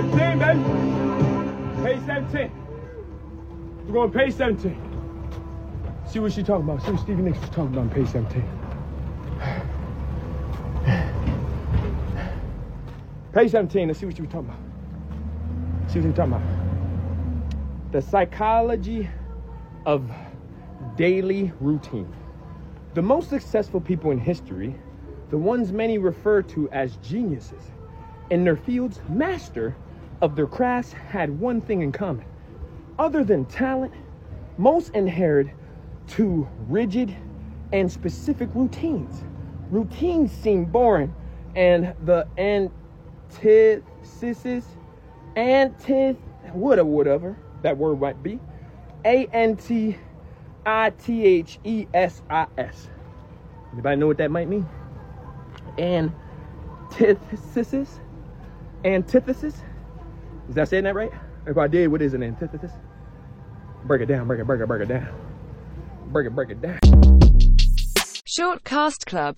17, baby. Page 17. We're going page 17. See what she talking about. See what Stevie Nicks was talking about on page 17. Page 17, let's see what you were talking about. See what you were talking about. The psychology of daily routine. The most successful people in history, the ones many refer to as geniuses, in their fields, master of their crafts, had one thing in common. Other than talent, most inherit to rigid and specific routines. Routines seem boring, and the antithesis, antith, whatever, whatever that word might be, A N T I T H E S I S. Anybody know what that might mean? Antithesis? Antithesis? Is that saying that right? If I did, what is an antithesis? Break it down, break it, break it, break it down. Break it, break it down. Short Cast Club